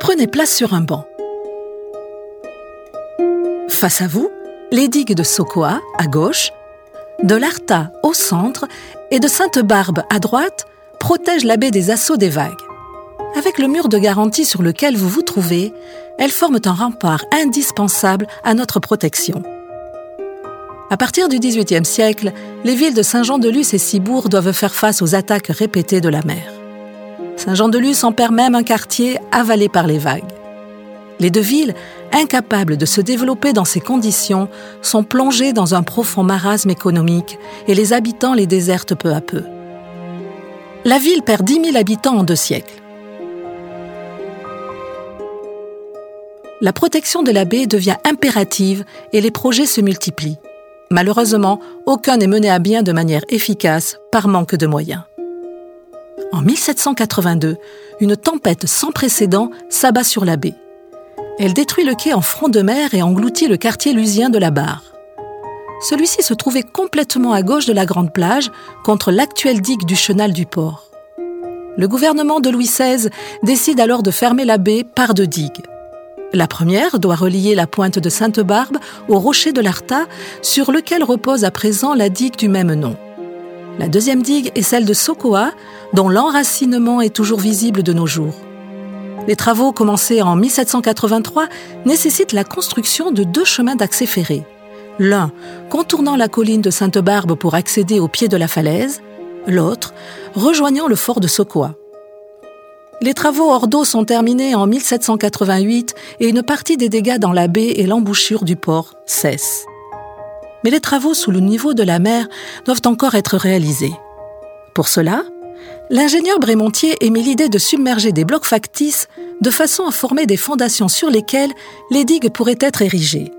Prenez place sur un banc. Face à vous, les digues de Sokoa à gauche, de l'Arta au centre et de Sainte-Barbe à droite protègent la baie des assauts des vagues. Avec le mur de garantie sur lequel vous vous trouvez, elles forment un rempart indispensable à notre protection. À partir du XVIIIe siècle, les villes de Saint-Jean-de-Luz et Cibourg doivent faire face aux attaques répétées de la mer. Saint-Jean-de-Luz en perd même un quartier avalé par les vagues. Les deux villes, incapables de se développer dans ces conditions, sont plongées dans un profond marasme économique et les habitants les désertent peu à peu. La ville perd 10 000 habitants en deux siècles. La protection de la baie devient impérative et les projets se multiplient. Malheureusement, aucun n'est mené à bien de manière efficace par manque de moyens. En 1782, une tempête sans précédent s'abat sur la baie. Elle détruit le quai en front de mer et engloutit le quartier lusien de la Barre. Celui-ci se trouvait complètement à gauche de la grande plage, contre l'actuelle digue du chenal du port. Le gouvernement de Louis XVI décide alors de fermer la baie par deux digues. La première doit relier la pointe de Sainte-Barbe au rocher de l'Arta, sur lequel repose à présent la digue du même nom. La deuxième digue est celle de Sokoa, dont l'enracinement est toujours visible de nos jours. Les travaux commencés en 1783 nécessitent la construction de deux chemins d'accès ferrés. L'un contournant la colline de Sainte-Barbe pour accéder au pied de la falaise, l'autre rejoignant le fort de Sokoa. Les travaux hors d'eau sont terminés en 1788 et une partie des dégâts dans la baie et l'embouchure du port cessent. Mais les travaux sous le niveau de la mer doivent encore être réalisés. Pour cela, l'ingénieur Brémontier émet l'idée de submerger des blocs factices de façon à former des fondations sur lesquelles les digues pourraient être érigées.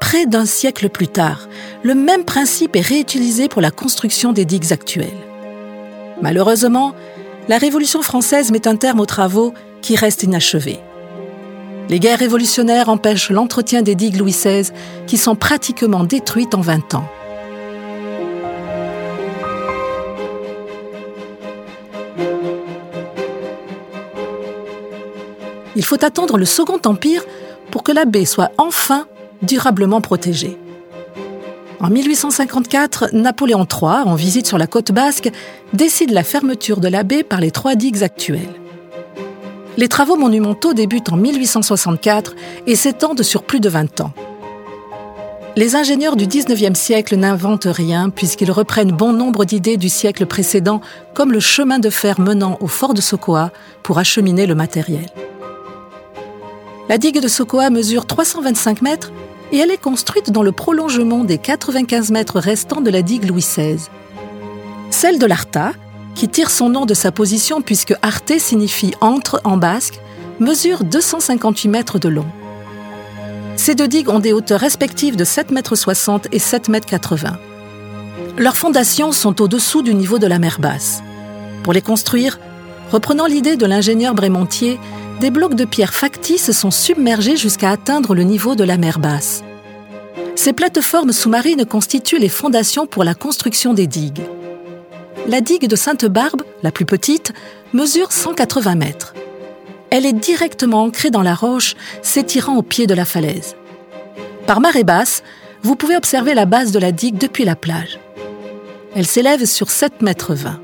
Près d'un siècle plus tard, le même principe est réutilisé pour la construction des digues actuelles. Malheureusement, la Révolution française met un terme aux travaux qui restent inachevés. Les guerres révolutionnaires empêchent l'entretien des digues Louis XVI qui sont pratiquement détruites en 20 ans. Il faut attendre le Second Empire pour que la baie soit enfin durablement protégée. En 1854, Napoléon III, en visite sur la côte basque, décide la fermeture de la baie par les trois digues actuelles. Les travaux monumentaux débutent en 1864 et s'étendent sur plus de 20 ans. Les ingénieurs du 19e siècle n'inventent rien puisqu'ils reprennent bon nombre d'idées du siècle précédent comme le chemin de fer menant au fort de Sokoa pour acheminer le matériel. La digue de Sokoa mesure 325 mètres et elle est construite dans le prolongement des 95 mètres restants de la digue Louis XVI. Celle de l'Arta, qui tire son nom de sa position puisque Arte signifie entre en basque, mesure 258 mètres de long. Ces deux digues ont des hauteurs respectives de 7,60 mètres et 7,80 mètres. Leurs fondations sont au-dessous du niveau de la mer basse. Pour les construire, reprenant l'idée de l'ingénieur Brémontier, des blocs de pierre factices sont submergés jusqu'à atteindre le niveau de la mer basse. Ces plateformes sous-marines constituent les fondations pour la construction des digues. La digue de Sainte-Barbe, la plus petite, mesure 180 mètres. Elle est directement ancrée dans la roche, s'étirant au pied de la falaise. Par marée basse, vous pouvez observer la base de la digue depuis la plage. Elle s'élève sur 7 mètres 20.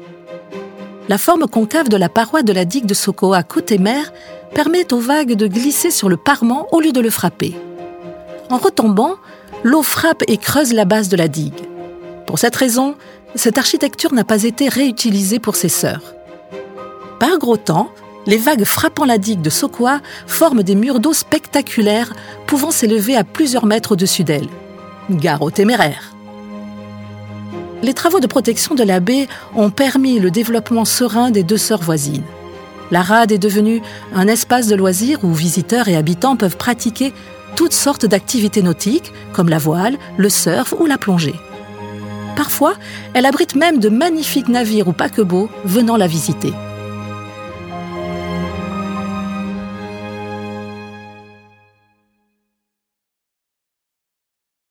La forme concave de la paroi de la digue de Sokoa côté mer permet aux vagues de glisser sur le parement au lieu de le frapper. En retombant, l'eau frappe et creuse la base de la digue. Pour cette raison, cette architecture n'a pas été réutilisée pour ses sœurs. Par gros temps, les vagues frappant la digue de Sokoa forment des murs d'eau spectaculaires pouvant s'élever à plusieurs mètres au-dessus d'elle. Gare aux téméraires. Les travaux de protection de la baie ont permis le développement serein des deux sœurs voisines. La rade est devenue un espace de loisirs où visiteurs et habitants peuvent pratiquer toutes sortes d'activités nautiques, comme la voile, le surf ou la plongée. Parfois, elle abrite même de magnifiques navires ou paquebots venant la visiter.